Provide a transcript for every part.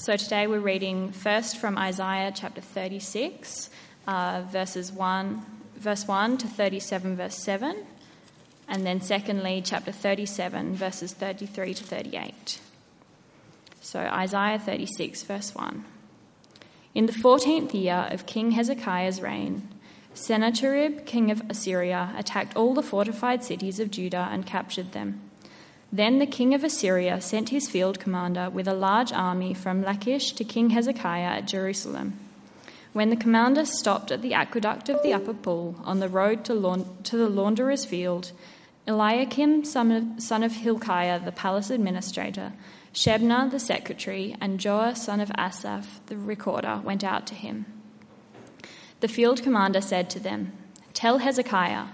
So today we're reading first from Isaiah chapter 36, uh, verses 1, verse 1 to 37, verse 7, and then secondly, chapter 37, verses 33 to 38. So Isaiah 36, verse 1. In the fourteenth year of King Hezekiah's reign, Sennacherib, king of Assyria, attacked all the fortified cities of Judah and captured them. Then the king of Assyria sent his field commander with a large army from Lachish to King Hezekiah at Jerusalem. When the commander stopped at the aqueduct of the upper pool on the road to, to the launderer's field, Eliakim, son of, son of Hilkiah, the palace administrator, Shebna, the secretary, and Joah, son of Asaph, the recorder, went out to him. The field commander said to them, Tell Hezekiah,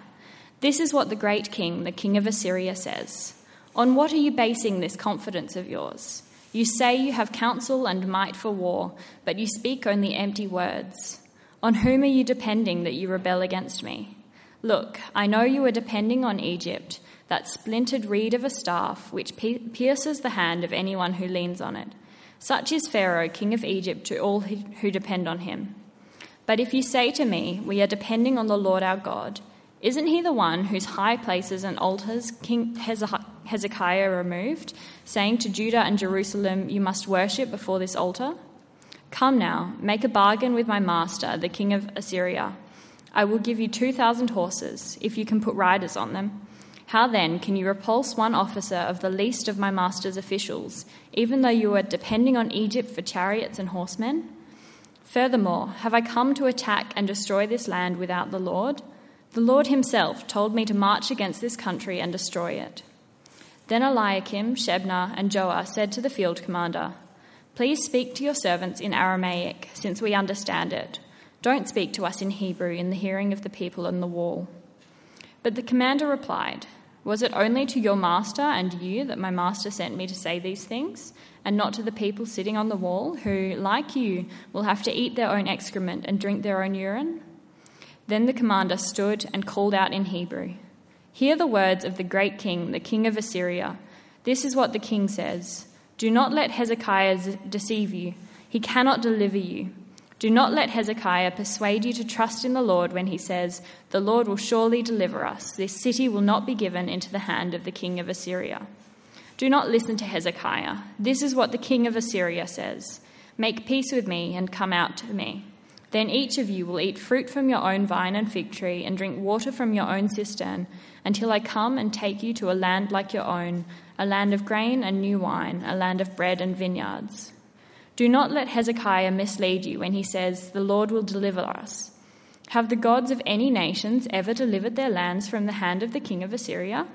this is what the great king, the king of Assyria, says. On what are you basing this confidence of yours? You say you have counsel and might for war, but you speak only empty words. On whom are you depending that you rebel against me? Look, I know you are depending on Egypt, that splintered reed of a staff which pierces the hand of anyone who leans on it. Such is Pharaoh, king of Egypt, to all who depend on him. But if you say to me, We are depending on the Lord our God, isn't he the one whose high places and altars King Hezekiah removed, saying to Judah and Jerusalem, You must worship before this altar? Come now, make a bargain with my master, the king of Assyria. I will give you 2,000 horses, if you can put riders on them. How then can you repulse one officer of the least of my master's officials, even though you are depending on Egypt for chariots and horsemen? Furthermore, have I come to attack and destroy this land without the Lord? The Lord himself told me to march against this country and destroy it. Then Eliakim, Shebna, and Joah said to the field commander, Please speak to your servants in Aramaic, since we understand it. Don't speak to us in Hebrew in the hearing of the people on the wall. But the commander replied, Was it only to your master and you that my master sent me to say these things, and not to the people sitting on the wall, who, like you, will have to eat their own excrement and drink their own urine? Then the commander stood and called out in Hebrew. Hear the words of the great king, the king of Assyria. This is what the king says Do not let Hezekiah deceive you, he cannot deliver you. Do not let Hezekiah persuade you to trust in the Lord when he says, The Lord will surely deliver us. This city will not be given into the hand of the king of Assyria. Do not listen to Hezekiah. This is what the king of Assyria says Make peace with me and come out to me. Then each of you will eat fruit from your own vine and fig tree and drink water from your own cistern until I come and take you to a land like your own, a land of grain and new wine, a land of bread and vineyards. Do not let Hezekiah mislead you when he says, The Lord will deliver us. Have the gods of any nations ever delivered their lands from the hand of the king of Assyria?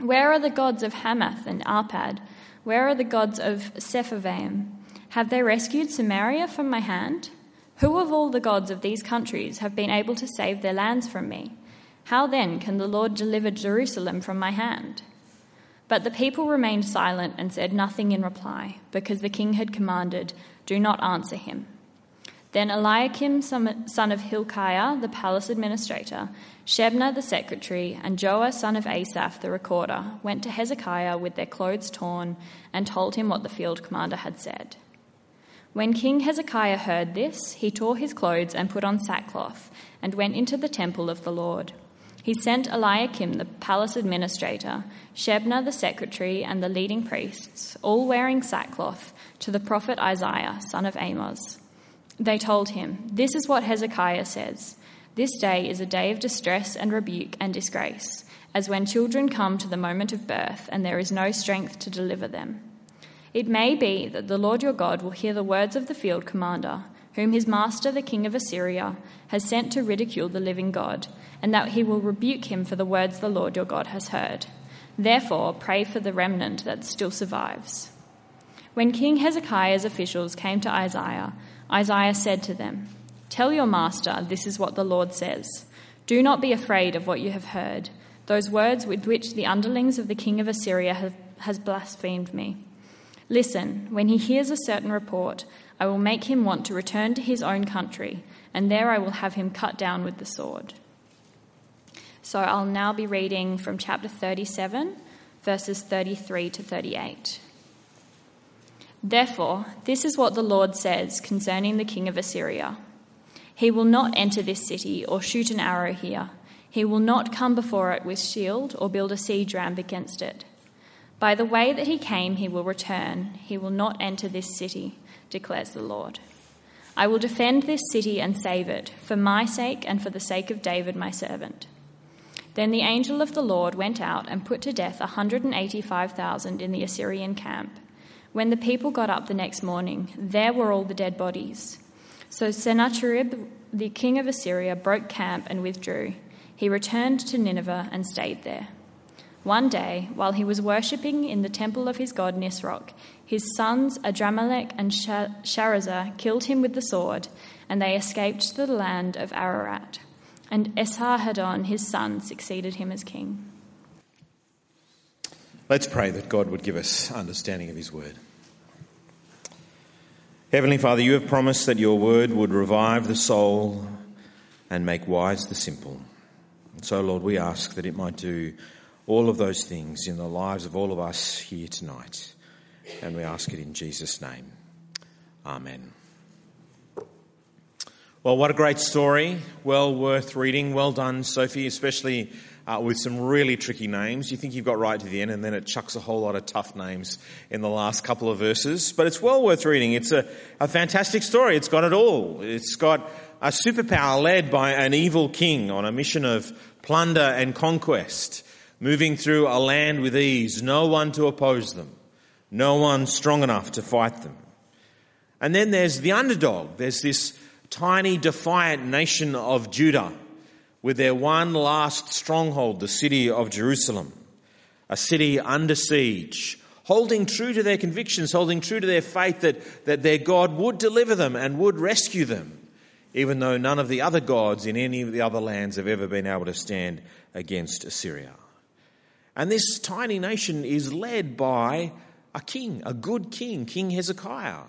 Where are the gods of Hamath and Arpad? Where are the gods of Sepharvaim? Have they rescued Samaria from my hand? Who of all the gods of these countries have been able to save their lands from me? How then can the Lord deliver Jerusalem from my hand? But the people remained silent and said nothing in reply, because the king had commanded, Do not answer him. Then Eliakim, son of Hilkiah, the palace administrator, Shebna, the secretary, and Joah, son of Asaph, the recorder, went to Hezekiah with their clothes torn and told him what the field commander had said. When King Hezekiah heard this, he tore his clothes and put on sackcloth and went into the temple of the Lord. He sent Eliakim, the palace administrator, Shebna, the secretary, and the leading priests, all wearing sackcloth, to the prophet Isaiah, son of Amos. They told him, This is what Hezekiah says This day is a day of distress and rebuke and disgrace, as when children come to the moment of birth and there is no strength to deliver them. It may be that the Lord your God will hear the words of the field commander, whom his master, the king of Assyria, has sent to ridicule the living God, and that he will rebuke him for the words the Lord your God has heard. Therefore, pray for the remnant that still survives. When King Hezekiah's officials came to Isaiah, Isaiah said to them, Tell your master, this is what the Lord says. Do not be afraid of what you have heard, those words with which the underlings of the king of Assyria have, has blasphemed me. Listen, when he hears a certain report, I will make him want to return to his own country, and there I will have him cut down with the sword. So I'll now be reading from chapter 37, verses 33 to 38. Therefore, this is what the Lord says concerning the king of Assyria He will not enter this city or shoot an arrow here. He will not come before it with shield or build a siege ramp against it. By the way that he came, he will return. He will not enter this city, declares the Lord. I will defend this city and save it, for my sake and for the sake of David my servant. Then the angel of the Lord went out and put to death 185,000 in the Assyrian camp. When the people got up the next morning, there were all the dead bodies. So Sennacherib, the king of Assyria, broke camp and withdrew. He returned to Nineveh and stayed there. One day, while he was worshipping in the temple of his god Nisroch, his sons Adramelech and Sharezer killed him with the sword, and they escaped to the land of Ararat. And Esarhaddon, his son, succeeded him as king. Let's pray that God would give us understanding of His word. Heavenly Father, you have promised that your word would revive the soul and make wise the simple. And so, Lord, we ask that it might do all of those things in the lives of all of us here tonight. And we ask it in Jesus' name. Amen. Well, what a great story. Well worth reading. Well done, Sophie, especially uh, with some really tricky names. You think you've got right to the end, and then it chucks a whole lot of tough names in the last couple of verses. But it's well worth reading. It's a, a fantastic story. It's got it all. It's got a superpower led by an evil king on a mission of plunder and conquest, moving through a land with ease, no one to oppose them, no one strong enough to fight them. And then there's the underdog. There's this tiny, defiant nation of Judah with their one last stronghold, the city of Jerusalem, a city under siege, holding true to their convictions, holding true to their faith that, that their God would deliver them and would rescue them, even though none of the other gods in any of the other lands have ever been able to stand against Assyria. And this tiny nation is led by a king, a good king, King Hezekiah.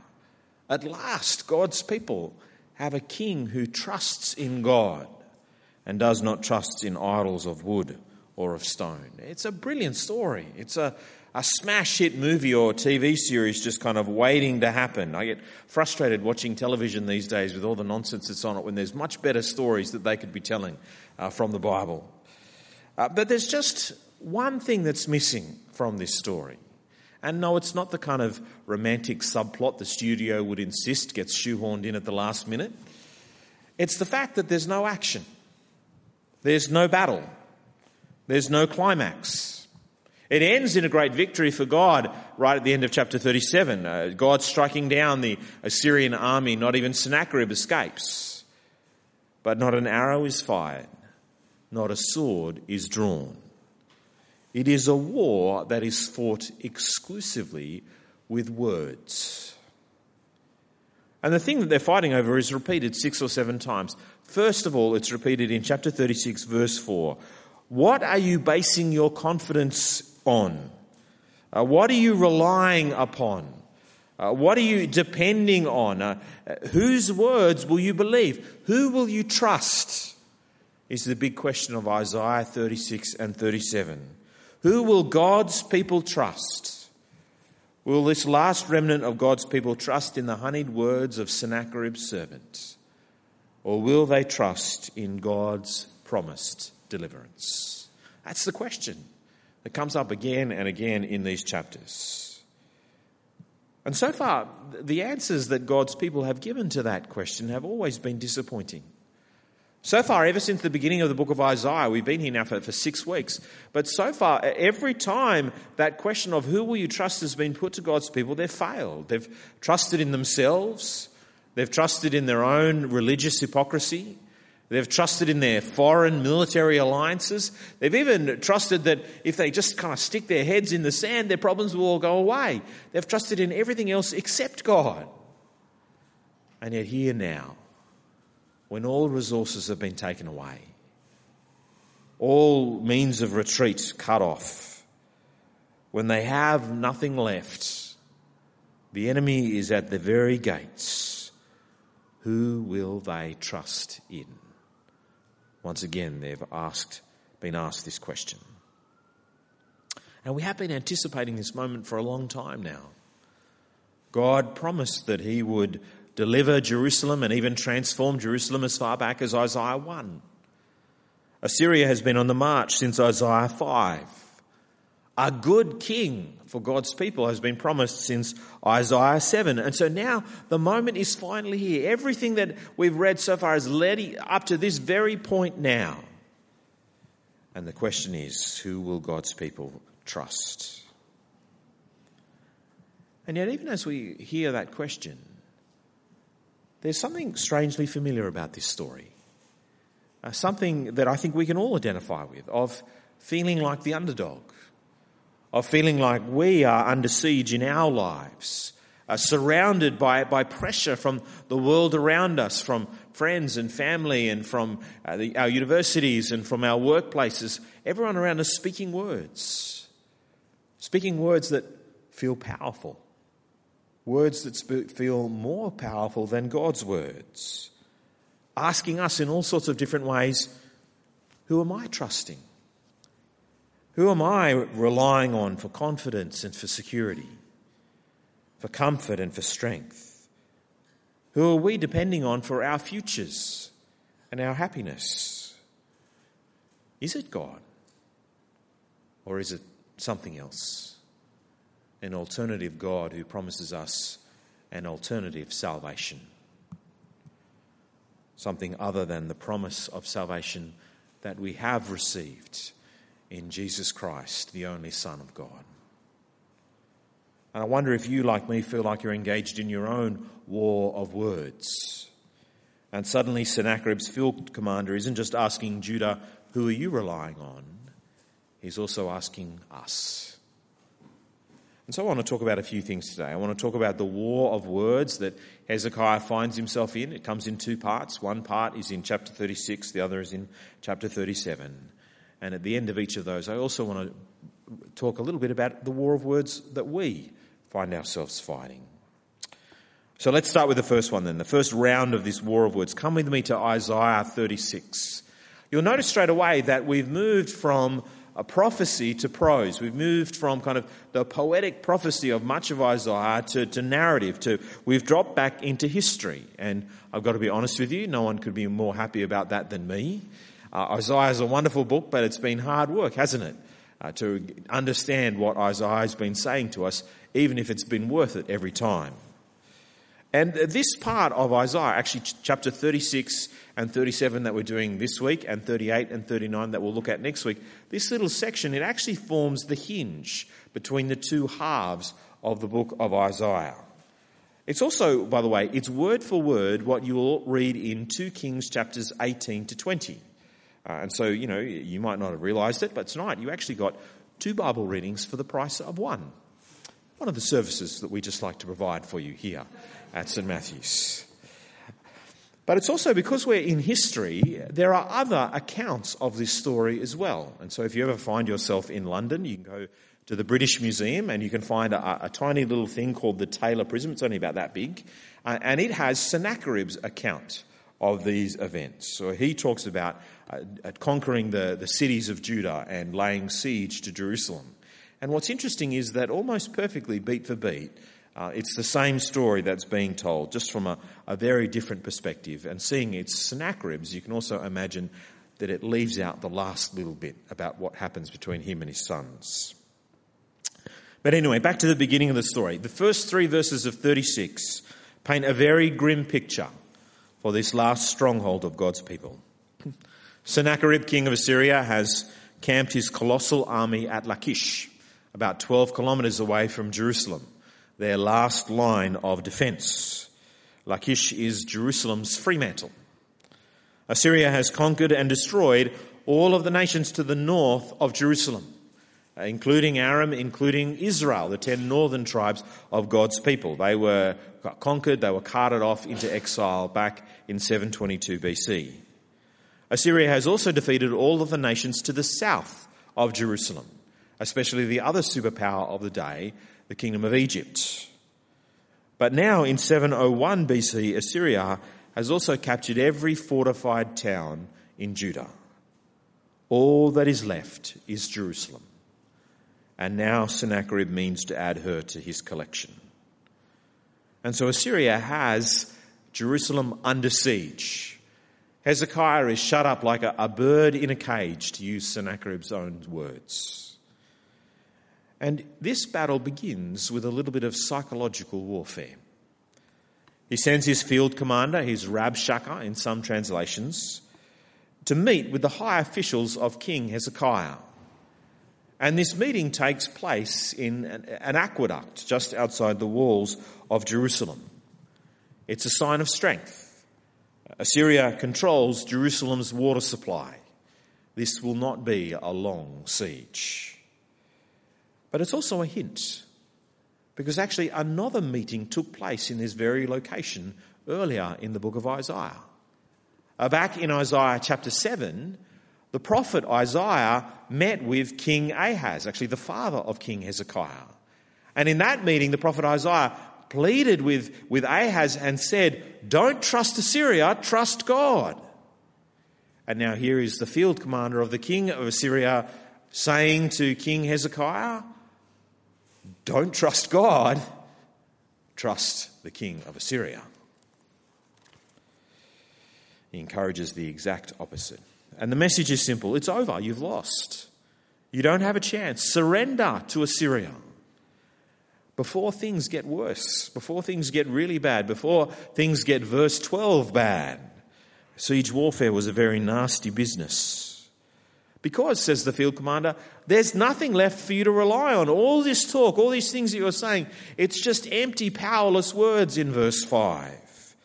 At last, God's people have a king who trusts in God and does not trust in idols of wood or of stone. It's a brilliant story. It's a, a smash hit movie or TV series just kind of waiting to happen. I get frustrated watching television these days with all the nonsense that's on it when there's much better stories that they could be telling uh, from the Bible. Uh, but there's just one thing that's missing from this story. And no, it's not the kind of romantic subplot the studio would insist gets shoehorned in at the last minute. It's the fact that there's no action. There's no battle. There's no climax. It ends in a great victory for God right at the end of chapter 37. Uh, God striking down the Assyrian army, not even Sennacherib escapes. But not an arrow is fired, not a sword is drawn. It is a war that is fought exclusively with words. And the thing that they're fighting over is repeated six or seven times. First of all, it's repeated in chapter 36, verse 4. What are you basing your confidence on? Uh, what are you relying upon? Uh, what are you depending on? Uh, whose words will you believe? Who will you trust? Is the big question of Isaiah 36 and 37. Who will God's people trust? Will this last remnant of God's people trust in the honeyed words of Sennacherib's servant? Or will they trust in God's promised deliverance? That's the question that comes up again and again in these chapters. And so far, the answers that God's people have given to that question have always been disappointing. So far, ever since the beginning of the book of Isaiah, we've been here now for, for six weeks. But so far, every time that question of who will you trust has been put to God's people, they've failed. They've trusted in themselves, They've trusted in their own religious hypocrisy. They've trusted in their foreign military alliances. They've even trusted that if they just kind of stick their heads in the sand, their problems will all go away. They've trusted in everything else except God. And yet, here now, when all resources have been taken away, all means of retreat cut off, when they have nothing left, the enemy is at the very gates who will they trust in? Once again, they've asked, been asked this question. And we have been anticipating this moment for a long time now. God promised that he would deliver Jerusalem and even transform Jerusalem as far back as Isaiah 1. Assyria has been on the march since Isaiah 5. A good king for God's people has been promised since Isaiah 7. And so now the moment is finally here. Everything that we've read so far has led up to this very point now. And the question is who will God's people trust? And yet, even as we hear that question, there's something strangely familiar about this story. Uh, something that I think we can all identify with of feeling like the underdog, of feeling like we are under siege in our lives, uh, surrounded by, by pressure from the world around us, from friends and family, and from uh, the, our universities and from our workplaces. Everyone around us speaking words, speaking words that feel powerful words that feel more powerful than God's words, asking us in all sorts of different ways who am I trusting? Who am I relying on for confidence and for security, for comfort and for strength? Who are we depending on for our futures and our happiness? Is it God? Or is it something else? An alternative God who promises us an alternative salvation. Something other than the promise of salvation that we have received in Jesus Christ, the only Son of God. And I wonder if you, like me, feel like you're engaged in your own war of words. And suddenly, Sennacherib's field commander isn't just asking Judah, Who are you relying on? He's also asking us. And so I want to talk about a few things today. I want to talk about the war of words that Hezekiah finds himself in. It comes in two parts. One part is in chapter 36, the other is in chapter 37. And at the end of each of those, I also want to talk a little bit about the war of words that we find ourselves fighting. So let's start with the first one then, the first round of this war of words. Come with me to Isaiah 36. You'll notice straight away that we've moved from a prophecy to prose. We've moved from kind of the poetic prophecy of much of Isaiah to, to narrative. To we've dropped back into history, and I've got to be honest with you, no one could be more happy about that than me. Uh, Isaiah is a wonderful book, but it's been hard work, hasn't it, uh, to understand what Isaiah has been saying to us, even if it's been worth it every time. And this part of Isaiah, actually chapter 36 and 37 that we're doing this week, and 38 and 39 that we'll look at next week, this little section, it actually forms the hinge between the two halves of the book of Isaiah. It's also, by the way, it's word for word what you will read in 2 Kings chapters 18 to 20. Uh, and so, you know, you might not have realised it, but tonight you actually got two Bible readings for the price of one. One of the services that we just like to provide for you here at St Matthew's. But it's also because we're in history, there are other accounts of this story as well. And so if you ever find yourself in London, you can go to the British Museum and you can find a, a tiny little thing called the Taylor Prism. It's only about that big. Uh, and it has Sennacherib's account of these events. So he talks about uh, conquering the, the cities of Judah and laying siege to Jerusalem. And what's interesting is that almost perfectly, beat for beat, uh, it's the same story that's being told, just from a, a very different perspective. And seeing its Sennacheribs, you can also imagine that it leaves out the last little bit about what happens between him and his sons. But anyway, back to the beginning of the story. The first three verses of 36 paint a very grim picture for this last stronghold of God's people. Sennacherib, king of Assyria, has camped his colossal army at Lachish, about 12 kilometres away from Jerusalem their last line of defense. Lachish is Jerusalem's Fremantle. Assyria has conquered and destroyed all of the nations to the north of Jerusalem, including Aram, including Israel, the ten northern tribes of God's people. They were conquered, they were carted off into exile back in 722 BC. Assyria has also defeated all of the nations to the south of Jerusalem, especially the other superpower of the day, the kingdom of Egypt. But now in 701 BC, Assyria has also captured every fortified town in Judah. All that is left is Jerusalem. And now Sennacherib means to add her to his collection. And so Assyria has Jerusalem under siege. Hezekiah is shut up like a, a bird in a cage, to use Sennacherib's own words. And this battle begins with a little bit of psychological warfare. He sends his field commander, his Rabshakeh in some translations, to meet with the high officials of King Hezekiah. And this meeting takes place in an aqueduct just outside the walls of Jerusalem. It's a sign of strength. Assyria controls Jerusalem's water supply. This will not be a long siege. But it's also a hint, because actually another meeting took place in this very location earlier in the book of Isaiah. Uh, back in Isaiah chapter 7, the prophet Isaiah met with King Ahaz, actually the father of King Hezekiah. And in that meeting, the prophet Isaiah pleaded with, with Ahaz and said, Don't trust Assyria, trust God. And now here is the field commander of the king of Assyria saying to King Hezekiah, Don't trust God, trust the king of Assyria. He encourages the exact opposite. And the message is simple it's over, you've lost. You don't have a chance. Surrender to Assyria. Before things get worse, before things get really bad, before things get verse 12 bad. Siege warfare was a very nasty business. Because, says the field commander, there's nothing left for you to rely on. All this talk, all these things that you're saying, it's just empty, powerless words in verse 5.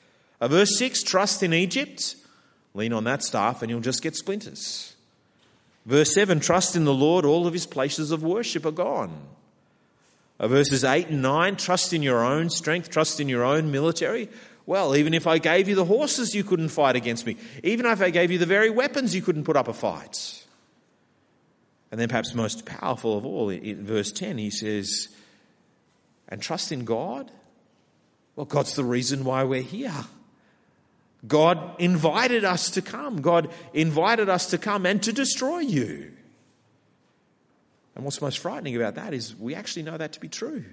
Uh, verse 6 trust in Egypt. Lean on that staff and you'll just get splinters. Verse 7 Trust in the Lord, all of his places of worship are gone. Uh, verses 8 and 9 Trust in your own strength, trust in your own military. Well, even if I gave you the horses, you couldn't fight against me. Even if I gave you the very weapons, you couldn't put up a fight. And then, perhaps most powerful of all, in verse 10, he says, And trust in God? Well, God's the reason why we're here. God invited us to come. God invited us to come and to destroy you. And what's most frightening about that is we actually know that to be true.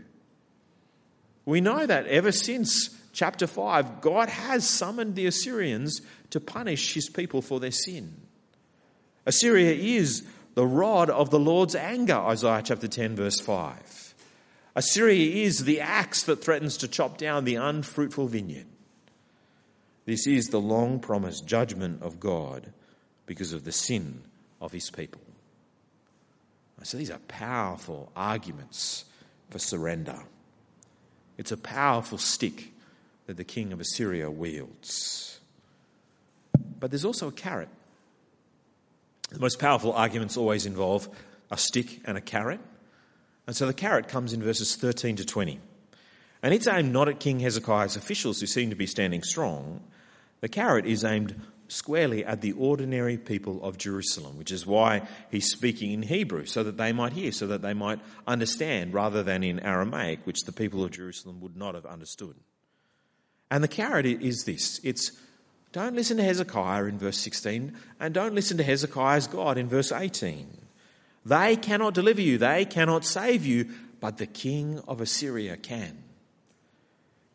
We know that ever since chapter 5, God has summoned the Assyrians to punish his people for their sin. Assyria is the rod of the Lord's anger, Isaiah chapter 10, verse 5. Assyria is the axe that threatens to chop down the unfruitful vineyard. This is the long promised judgment of God because of the sin of his people. So these are powerful arguments for surrender. It's a powerful stick that the king of Assyria wields. But there's also a carrot. The most powerful arguments always involve a stick and a carrot. And so the carrot comes in verses 13 to 20. And it's aimed not at King Hezekiah's officials who seem to be standing strong, the carrot is aimed squarely at the ordinary people of Jerusalem, which is why he's speaking in Hebrew, so that they might hear, so that they might understand, rather than in Aramaic, which the people of Jerusalem would not have understood. And the carrot is this it's don't listen to Hezekiah in verse 16, and don't listen to Hezekiah's God in verse 18. They cannot deliver you, they cannot save you, but the king of Assyria can.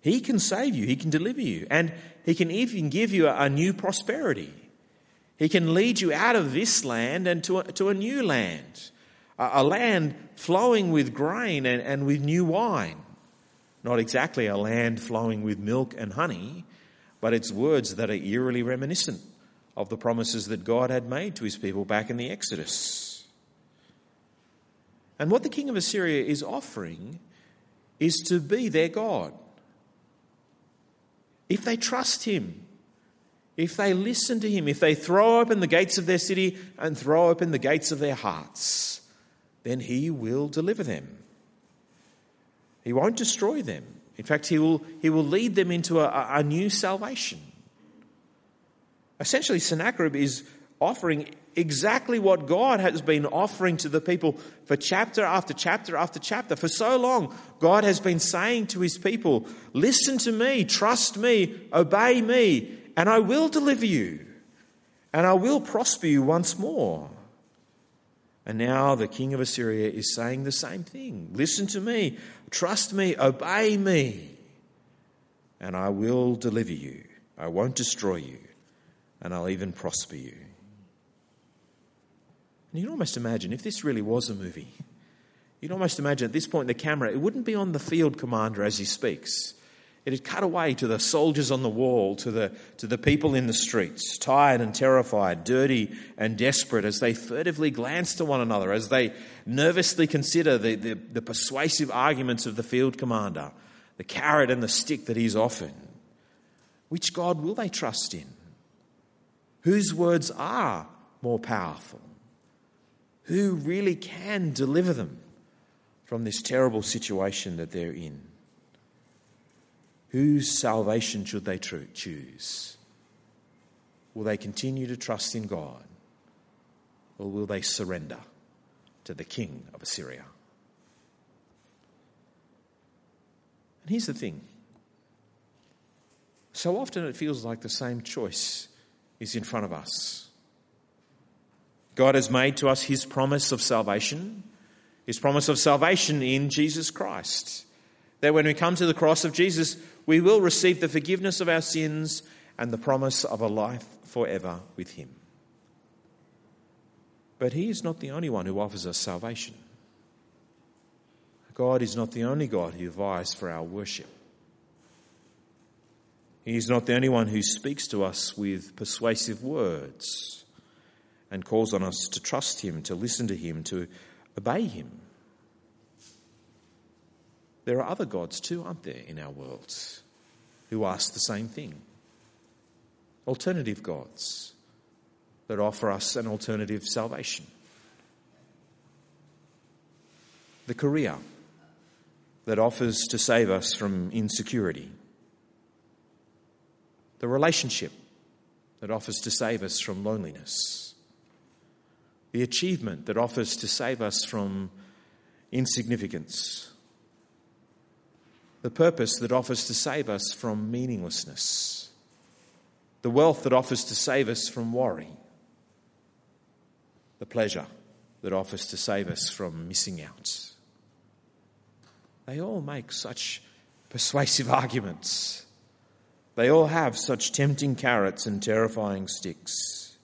He can save you, He can deliver you, and He can even give you a, new prosperity. He can lead you out of this land and to a, to a new land, a, a land flowing with grain and, and with new wine. Not exactly a land flowing with milk and honey, but it's words that are eerily reminiscent of the promises that God had made to his people back in the Exodus. And what the king of Assyria is offering is to be their God if they trust Him, if they listen to Him, if they throw open the gates of their city and throw open the gates of their hearts, then He will deliver them. He won't destroy them. In fact, He will, he will lead them into a, a new salvation. Essentially, Sennacherib is offering exactly what God has been offering to the people for chapter after chapter after chapter. For so long, God has been saying to his people, Listen to me, trust me, obey me, and I will deliver you, and I will prosper you once more. And now the king of Assyria is saying the same thing Listen to me, trust me, obey me, and I will deliver you. I won't destroy you, and I'll even prosper you. And you can almost imagine if this really was a movie, you'd almost imagine at this point the camera, it wouldn't be on the field commander as he speaks. It had cut away to the soldiers on the wall, to the, to the people in the streets, tired and terrified, dirty and desperate, as they furtively glance to one another, as they nervously consider the, the, the persuasive arguments of the field commander, the carrot and the stick that he's offered. Which God will they trust in? Whose words are more powerful? Who really can deliver them from this terrible situation that they're in? Whose salvation should they choose? Will they continue to trust in God or will they surrender to the king of Assyria? And here's the thing so often it feels like the same choice is in front of us. God has made to us his promise of salvation, his promise of salvation in Jesus Christ. That when we come to the cross of Jesus, we will receive the forgiveness of our sins and the promise of a life forever with Him. But He is not the only one who offers us salvation. God is not the only God who vies for our worship. He is not the only one who speaks to us with persuasive words and calls on us to trust Him, to listen to Him, to obey Him. There are other gods too, aren't there, in our world who ask the same thing? Alternative gods that offer us an alternative salvation. The career that offers to save us from insecurity. The relationship that offers to save us from loneliness. The achievement that offers to save us from insignificance the purpose that offers to save us from meaninglessness, the wealth that offers to save us from worry, the pleasure that offers to save us from missing out. They all make such persuasive arguments. They all have such tempting carrots and terrifying sticks.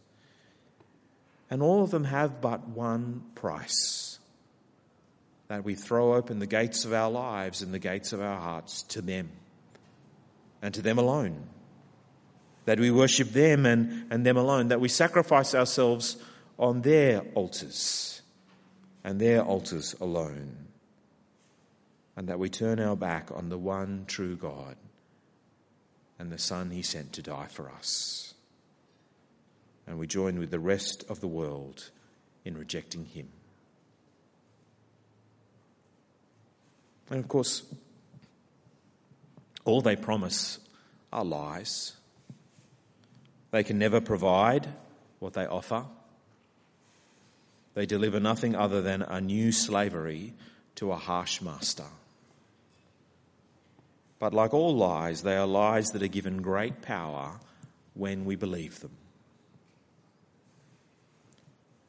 And all of them have but one price that we throw open the gates of our lives and the gates of our hearts to them and to them alone. That we worship them and, and them alone. That we sacrifice ourselves on their altars and their altars alone. And that we turn our back on the one true God and the Son he sent to die for us. And we join with the rest of the world in rejecting him. And of course, all they promise are lies. They can never provide what they offer. They deliver nothing other than a new slavery to a harsh master. But like all lies, they are lies that are given great power when we believe them.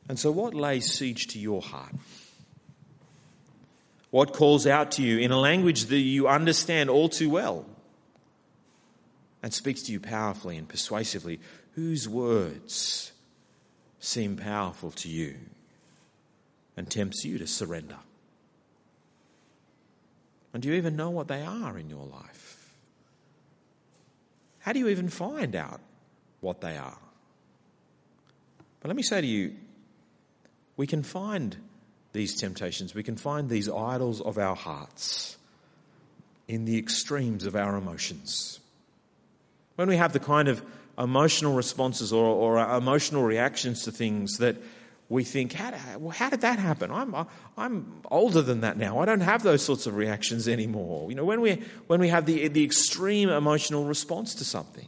And so, what lays siege to your heart? What calls out to you in a language that you understand all too well and speaks to you powerfully and persuasively? Whose words seem powerful to you and tempts you to surrender? And do you even know what they are in your life? How do you even find out what they are? But let me say to you, we can find these temptations. We can find these idols of our hearts in the extremes of our emotions. When we have the kind of emotional responses or, or uh, emotional reactions to things that we think, how, how did that happen? I'm, uh, I'm older than that now. I don't have those sorts of reactions anymore. You know, when we, when we have the, the extreme emotional response to something.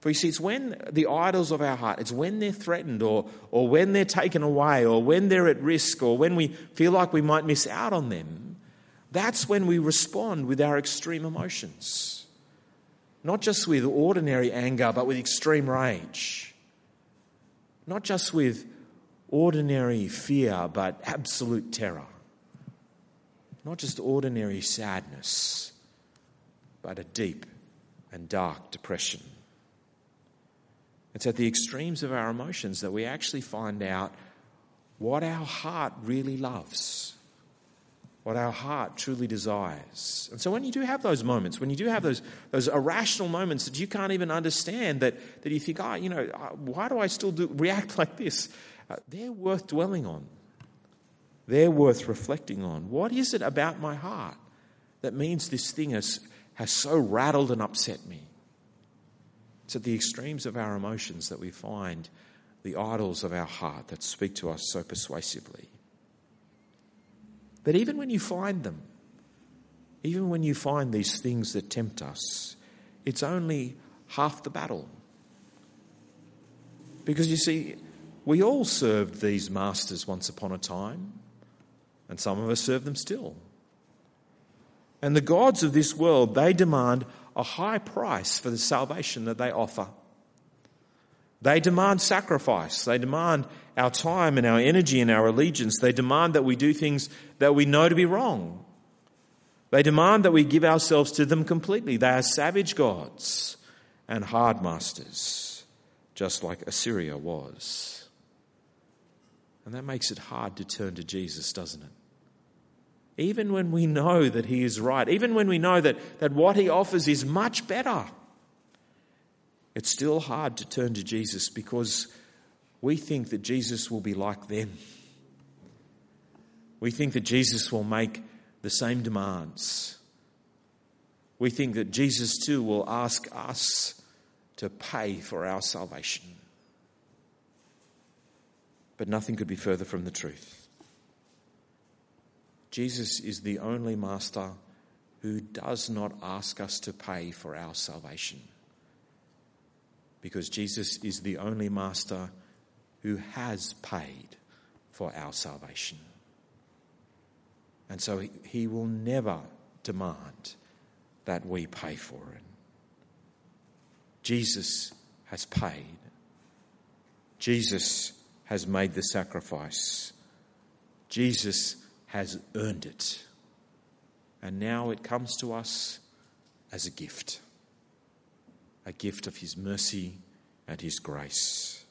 For you see, it's when the idols of our heart, it's when they're threatened or, or when they're taken away or when they're at risk or when we feel like we might miss out on them, that's when we respond with our extreme emotions. Not just with ordinary anger, but with extreme rage. Not just with ordinary fear, but absolute terror. Not just ordinary sadness, but a deep and dark depression. It's at the extremes of our emotions that we actually find out what our heart really loves, what our heart truly desires. And so when you do have those moments, when you do have those, those irrational moments that you can't even understand, that, that you think, oh, you know, uh, why do I still do, react like this? Uh, they're worth dwelling on. They're worth reflecting on. What is it about my heart that means this thing has, has so rattled and upset me? It's at the extremes of our emotions that we find the idols of our heart that speak to us so persuasively. But even when you find them, even when you find these things that tempt us, it's only half the battle. Because you see, we all served these masters once upon a time, and some of us serve them still. And the gods of this world, they demand a high price for the salvation that they offer. They demand sacrifice. They demand our time and our energy and our allegiance. They demand that we do things that we know to be wrong. They demand that we give ourselves to them completely. They are savage gods and hard masters, just like Assyria was. And that makes it hard to turn to Jesus, doesn't it? Even when we know that He is right, even when we know that, that what He offers is much better it's still hard to turn to Jesus because we think that Jesus will be like them. We think that Jesus will make the same demands. We think that Jesus too will ask us to pay for our salvation. But nothing could be further from the truth. Jesus is the only master who does not ask us to pay for our salvation because Jesus is the only master who has paid for our salvation. And so he will never demand that we pay for it. Jesus has paid. Jesus has made the sacrifice. Jesus has earned it. And now it comes to us as a gift a gift of His mercy and His grace.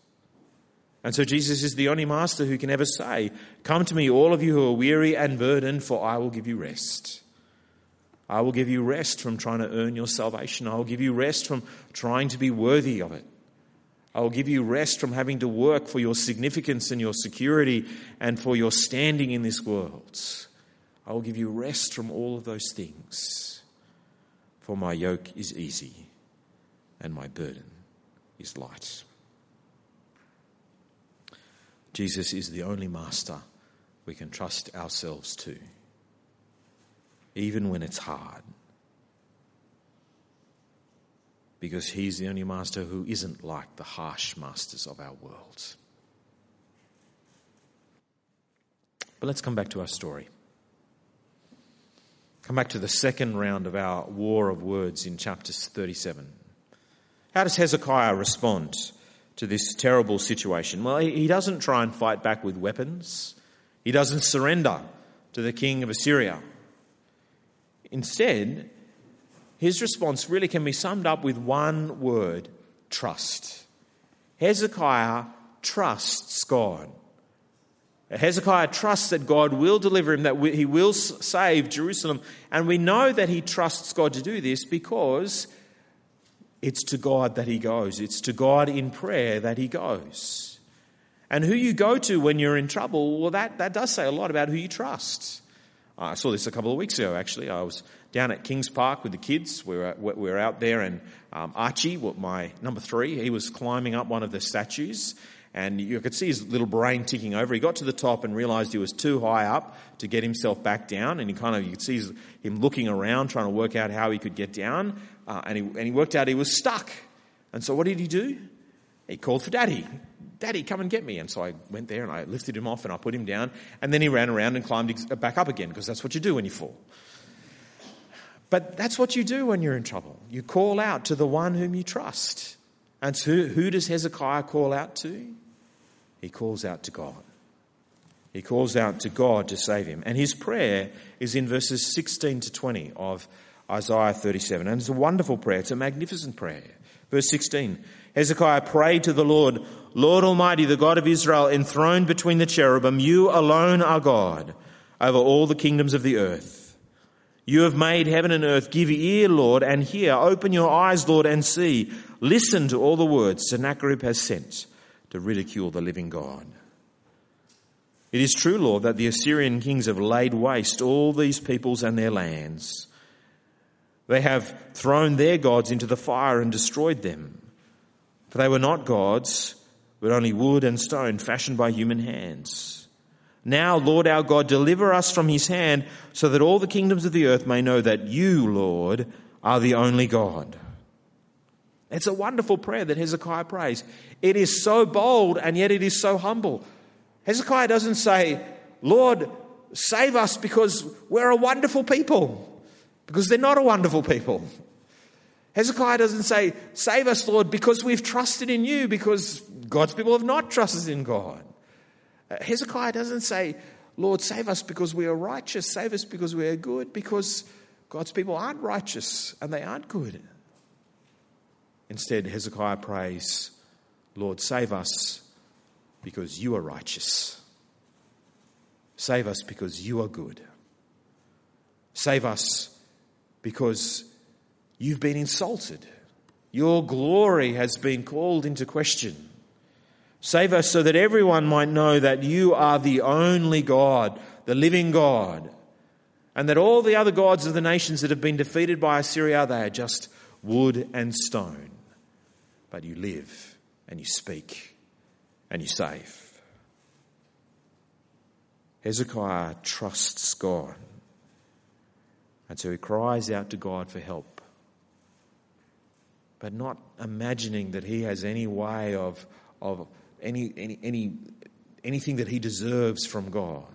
And so Jesus is the only master who can ever say, Come to me, all of you who are weary and burdened, for I will give you rest. I will give you rest from trying to earn your salvation. I will give you rest from trying to be worthy of it. I will give you rest from having to work for your significance and your security and for your standing in this world. I will give you rest from all of those things. For my yoke is easy and my burden is light. Jesus is the only master we can trust ourselves to, even when it's hard. Because he's the only master who isn't like the harsh masters of our world. But let's come back to our story. Come back to the second round of our war of words in chapter 37. How does Hezekiah respond to this terrible situation? Well, he doesn't try and fight back with weapons, he doesn't surrender to the king of Assyria. Instead, his response really can be summed up with one word trust. Hezekiah trusts God. Hezekiah trusts that God will deliver him, that he will save Jerusalem. And we know that he trusts God to do this because it's to God that he goes. It's to God in prayer that he goes. And who you go to when you're in trouble, well, that, that does say a lot about who you trust. I saw this a couple of weeks ago, actually. I was down at Kings Park with the kids. We were, we were out there, and um, Archie, my number three, he was climbing up one of the statues, and you could see his little brain ticking over. He got to the top and realized he was too high up to get himself back down, and he kind of you could see him looking around, trying to work out how he could get down uh, and, he, and he worked out he was stuck. And so what did he do? He called for daddy. Daddy, come and get me. And so I went there and I lifted him off and I put him down. And then he ran around and climbed back up again because that's what you do when you fall. But that's what you do when you're in trouble. You call out to the one whom you trust. And who, who does Hezekiah call out to? He calls out to God. He calls out to God to save him. And his prayer is in verses 16 to 20 of Isaiah 37. And it's a wonderful prayer. It's a magnificent prayer. Verse 16. Hezekiah prayed to the Lord, Lord Almighty, the God of Israel, enthroned between the cherubim, you alone are God over all the kingdoms of the earth. You have made heaven and earth. Give ear, Lord, and hear. Open your eyes, Lord, and see. Listen to all the words Sennacherib has sent to ridicule the living God. It is true, Lord, that the Assyrian kings have laid waste all these peoples and their lands. They have thrown their gods into the fire and destroyed them. For they were not gods, but only wood and stone fashioned by human hands. Now, Lord our God, deliver us from his hand so that all the kingdoms of the earth may know that you, Lord, are the only God. It's a wonderful prayer that Hezekiah prays. It is so bold and yet it is so humble. Hezekiah doesn't say, Lord, save us because we're a wonderful people, because they're not a wonderful people. Hezekiah doesn't say, Save us, Lord, because we've trusted in you, because God's people have not trusted in God. Uh, Hezekiah doesn't say, Lord, save us because we are righteous, save us because we are good, because God's people aren't righteous and they aren't good. Instead, Hezekiah prays, Lord, save us because you are righteous. Save us because you are good. Save us because You've been insulted. Your glory has been called into question. Save us so that everyone might know that you are the only God, the living God, and that all the other gods of the nations that have been defeated by Assyria, they are just wood and stone. But you live and you speak and you save. Hezekiah trusts God. And so he cries out to God for help but not imagining that he has any way of, of any, any, any, anything that he deserves from God,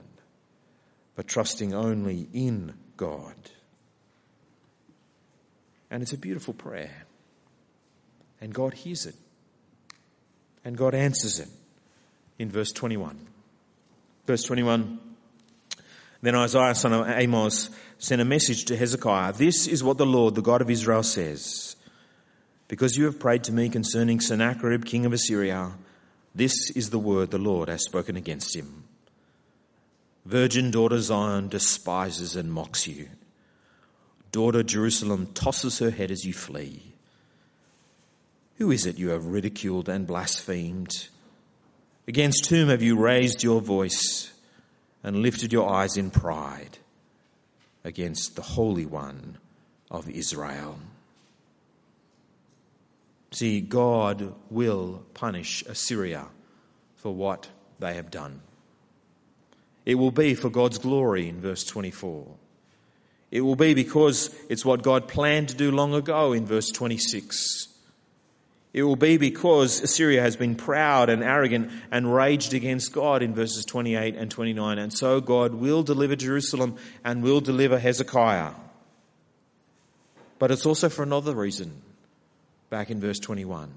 but trusting only in God. And it's a beautiful prayer. And God hears it. And God answers it in verse 21. Verse 21 Then Isaiah, son of Amos, sent a message to Hezekiah This is what the Lord, the God of Israel, says. Because you have prayed to me concerning Sennacherib, king of Assyria, this is the word the Lord has spoken against him. Virgin daughter Zion despises and mocks you. Daughter Jerusalem tosses her head as you flee. Who is it you have ridiculed and blasphemed? Against whom have you raised your voice and lifted your eyes in pride? Against the Holy One of Israel. See, God will punish Assyria for what they have done. It will be for God's glory in verse 24. It will be because it's what God planned to do long ago in verse 26. It will be because Assyria has been proud and arrogant and raged against God in verses 28 and 29. And so God will deliver Jerusalem and will deliver Hezekiah. But it's also for another reason back in verse 21.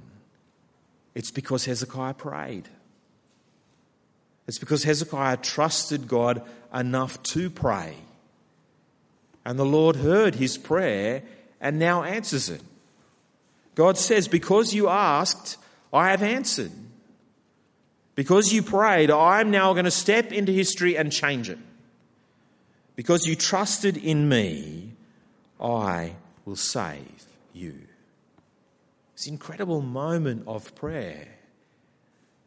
It's because Hezekiah prayed. It's because Hezekiah trusted God enough to pray. And the Lord heard his prayer and now answers it. God says, Because you asked, I have answered. Because you prayed, I'm now going to step into history and change it. Because you trusted in me, I will save you. It's an incredible moment of prayer.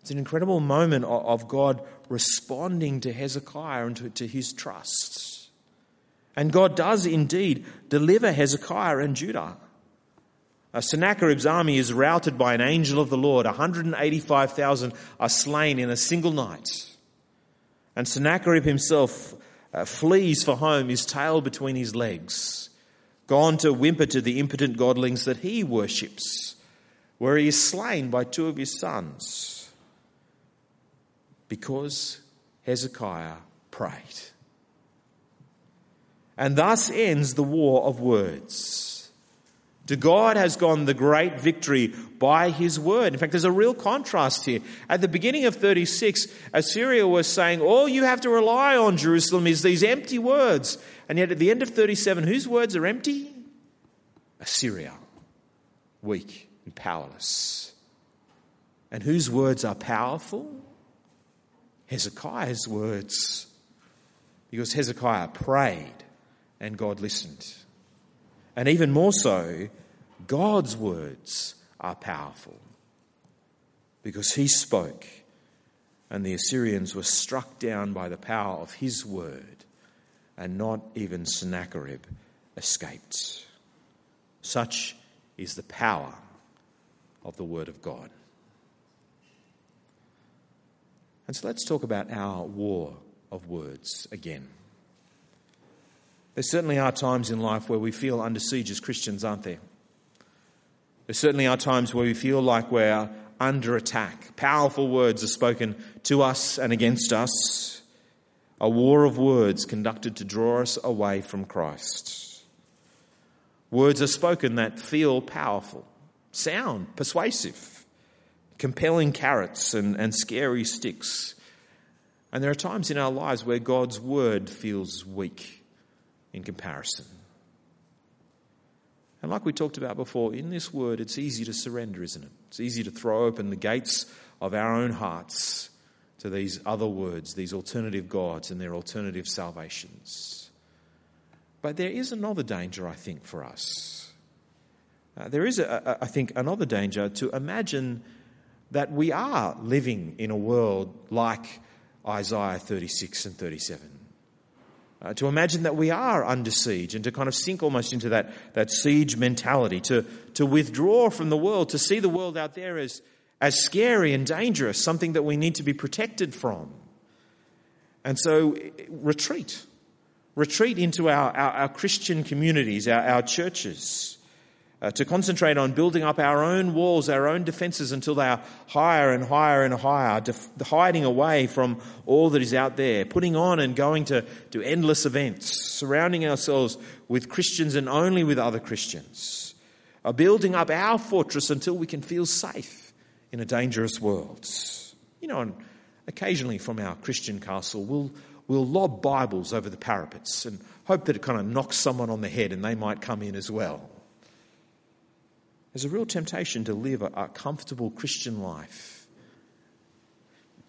It's an incredible moment of God responding to Hezekiah and to, his trusts. And God does indeed deliver Hezekiah and Judah. Sennacherib's army is routed by an angel of the Lord. 185,000 are slain in a single night. And Sennacherib himself uh, flees for home, his tail between his legs, gone to whimper to the impotent godlings that he worships where he is slain by two of his sons because Hezekiah prayed. And thus ends the war of words. To God has gone the great victory by his word. In fact, there's a real contrast here. At the beginning of 36, Assyria was saying, All you have to rely on, Jerusalem, is these empty words. And yet at the end of 37, whose words are empty? Assyria, weak and powerless. And whose words are powerful? Hezekiah's words. Because Hezekiah prayed and God listened. And even more so, God's words are powerful. Because he spoke and the Assyrians were struck down by the power of his word, and not even Sennacherib escaped. Such is the power of the word of God. And so let's talk about our war of words again. There certainly are times in life where we feel under siege as Christians, aren't there? There certainly are times where we feel like we're under attack. Powerful words are spoken to us and against us. A war of words conducted to draw us away from Christ. Words are spoken that feel powerful, sound persuasive, compelling carrots and, and scary sticks. And there are times in our lives where God's word feels weak in comparison. And like we talked about before, in this word, it's easy to surrender, isn't it? It's easy to throw open the gates of our own hearts to these other words, these alternative gods and their alternative salvations. But there is another danger, I think, for us. Uh, there is, a, a, I think, another danger to imagine that we are living in a world like Isaiah 36 and 37. Uh, to imagine that we are under siege and to kind of sink almost into that, that siege mentality, to, to withdraw from the world, to see the world out there as, as scary and dangerous, something that we need to be protected from. And so, retreat. Retreat into our, our, our Christian communities, our, our churches uh, to concentrate on building up our own walls, our own defenses until they are higher and higher and higher, def- hiding away from all that is out there, putting on and going to, to endless events, surrounding ourselves with Christians and only with other Christians, uh, building up our fortress until we can feel safe in a dangerous world. You know, and occasionally from our Christian castle, we'll, we'll lob Bibles over the parapets and hope that it kind of knocks someone on the head and they might come in as well. There's a real temptation to live a, comfortable Christian life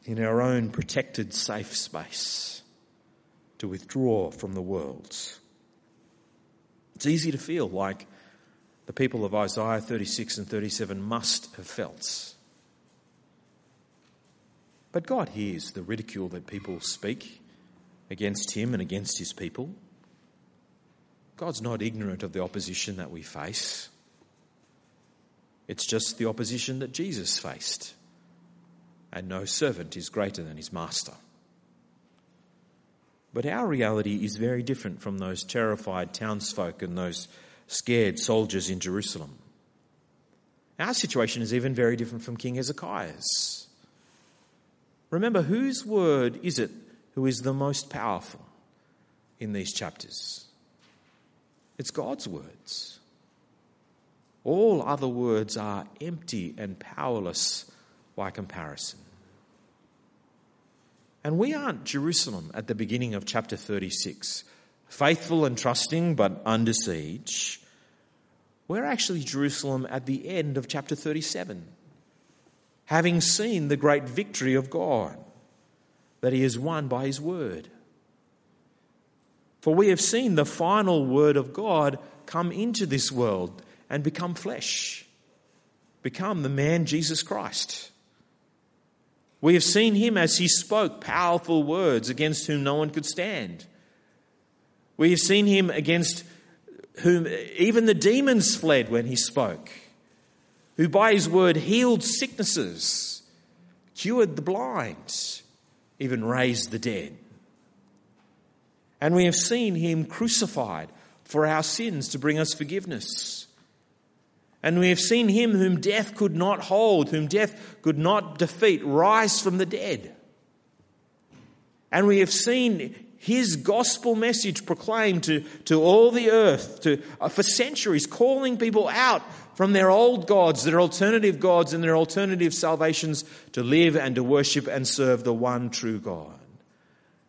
in our own protected, safe space, to withdraw from the world. It's easy to feel like the people of Isaiah 36 and 37 must have felt. But God hears the ridicule that people speak against Him and against His people. God's not ignorant of the opposition that we face. It's just the opposition that Jesus faced. And no servant is greater than his master. But our reality is very different from those terrified townsfolk and those scared soldiers in Jerusalem. Our situation is even very different from King Hezekiah's. Remember, whose word is it who is the most powerful in these chapters? It's God's words. All other words are empty and powerless by comparison. And we aren't Jerusalem at the beginning of chapter 36, faithful and trusting but under siege. We're actually Jerusalem at the end of chapter 37, having seen the great victory of God that He has won by His word. For we have seen the final word of God come into this world and become flesh, become the man Jesus Christ. We have seen him as he spoke powerful words against whom no one could stand. We have seen him against whom even the demons fled when he spoke, who by his word healed sicknesses, cured the blind, even raised the dead. And we have seen him crucified for our sins to bring us forgiveness. And we have seen him whom death could not hold, whom death could not defeat, rise from the dead. And we have seen his gospel message proclaimed to, to all the earth to, uh, for centuries, calling people out from their old gods, their alternative gods, and their alternative salvations to live and to worship and serve the one true God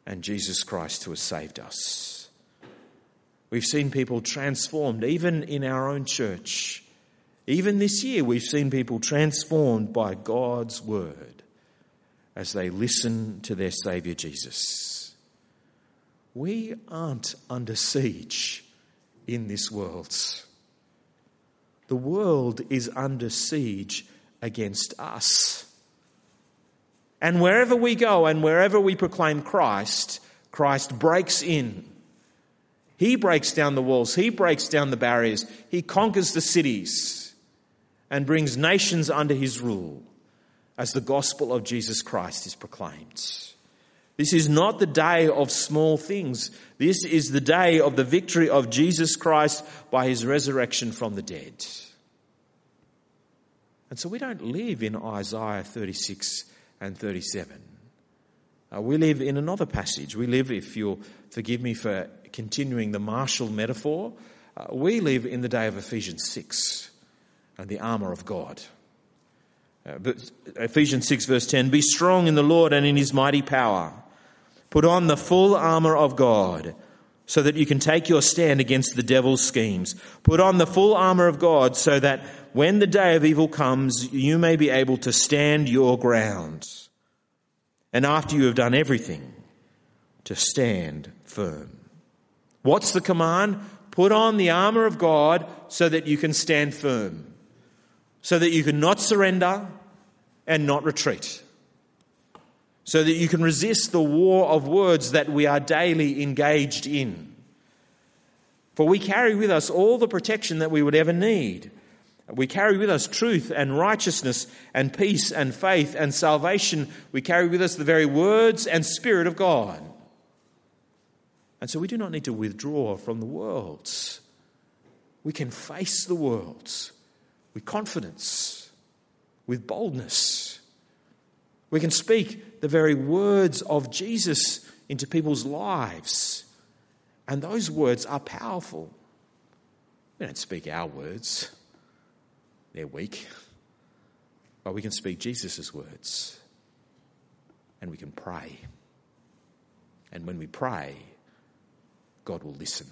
and Jesus Christ who has saved us. We've seen people transformed, even in our own church. Even this year, we've seen people transformed by God's word as they listen to their Saviour Jesus. We aren't under siege in this world. The world is under siege against us. And wherever we go and wherever we proclaim Christ, Christ breaks in. He breaks down the walls, He breaks down the barriers, He conquers the cities and brings nations under His rule as the gospel of Jesus Christ is proclaimed. This is not the day of small things. This is the day of the victory of Jesus Christ by his resurrection from the dead. And so we don't live in Isaiah 36 and 37. Uh, we live in another passage. We live, if you'll forgive me for continuing the martial metaphor, uh, we live in the day of Ephesians 6 and the armour of God. Uh, but Ephesians 6, verse 10 Be strong in the Lord and in his mighty power. Put on the full armour of God so that you can take your stand against the devil's schemes. Put on the full armour of God so that when the day of evil comes, you may be able to stand your ground. And after you have done everything, to stand firm. What's the command? Put on the armour of God so that you can stand firm, so that you can not surrender and not retreat, so that you can resist the war of words that we are daily engaged in. For we carry with us all the protection that we would ever need. We carry with us truth and righteousness and peace and faith and salvation. We carry with us the very words and spirit of God. And so we do not need to withdraw from the world. We can face the world with confidence, with boldness. We can speak the very words of Jesus into people's lives. And those words are powerful. We don't speak our words. They're weak. But we can speak Jesus' words and we can pray. And when we pray, God will listen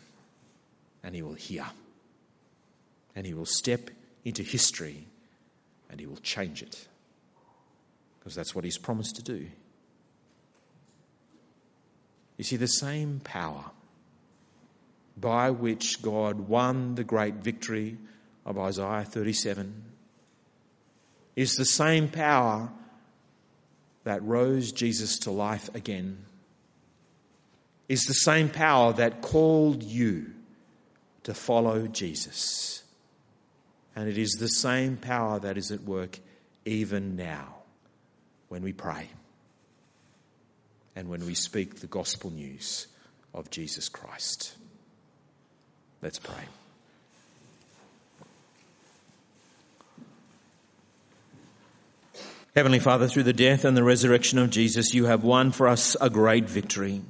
and He will hear and He will step into history and He will change it because that's what He's promised to do. You see, the same power by which God won the great victory of Isaiah 37 is the same power that rose Jesus to life again, is the same power that called you to follow Jesus. And it is the same power that is at work even now when we pray and when we speak the gospel news of Jesus Christ. Let's pray. Heavenly Father, through the death and the resurrection of Jesus, you have won for us a great victory.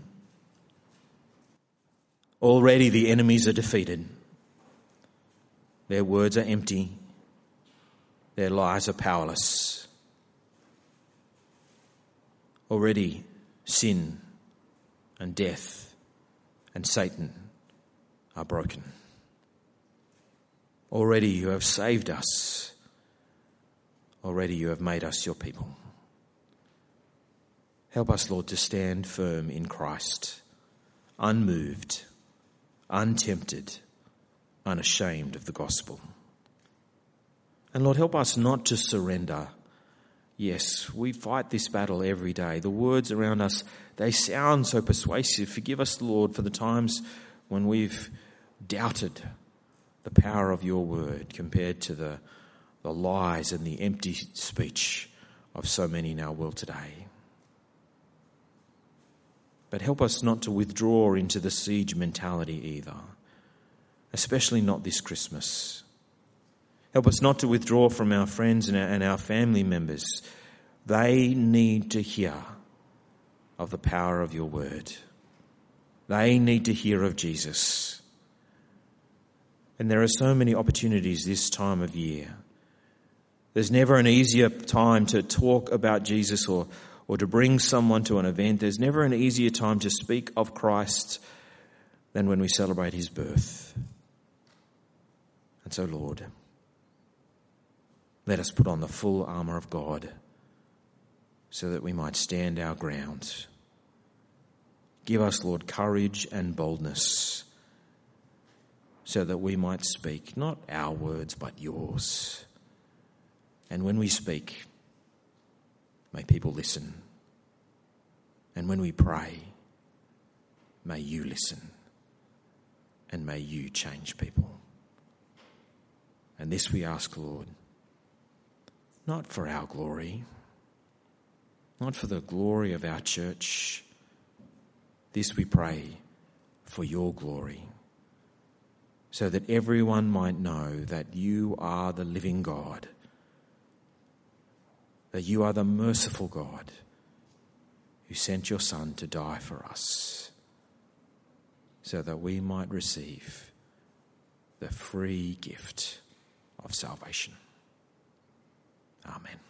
Already the enemies are defeated. Their words are empty. Their lies are powerless. Already sin and death and Satan are broken. Already you have saved us Already you have made us your people. Help us, Lord, to stand firm in Christ, unmoved, untempted, unashamed of the gospel. And Lord, help us not to surrender. Yes, we fight this battle every day. The words around us, they sound so persuasive. Forgive us, Lord, for the times when we've doubted the power of your word compared to the the lies and the empty speech of so many in our world today. But help us not to withdraw into the siege mentality either, especially not this Christmas. Help us not to withdraw from our friends and our, and our family members. They need to hear of the power of your word. They need to hear of Jesus. And there are so many opportunities this time of year there's never an easier time to talk about Jesus or, or to bring someone to an event. There's never an easier time to speak of Christ than when we celebrate his birth. And so, Lord, let us put on the full armour of God so that we might stand our ground. Give us, Lord, courage and boldness so that we might speak not our words but yours. And when we speak, may people listen. And when we pray, may you listen. And may you change people. And this we ask, Lord, not for our glory, not for the glory of our church. This we pray for your glory so that everyone might know that you are the living God, that you are the merciful God who sent your Son to die for us, so that we might receive the free gift of salvation. Amen.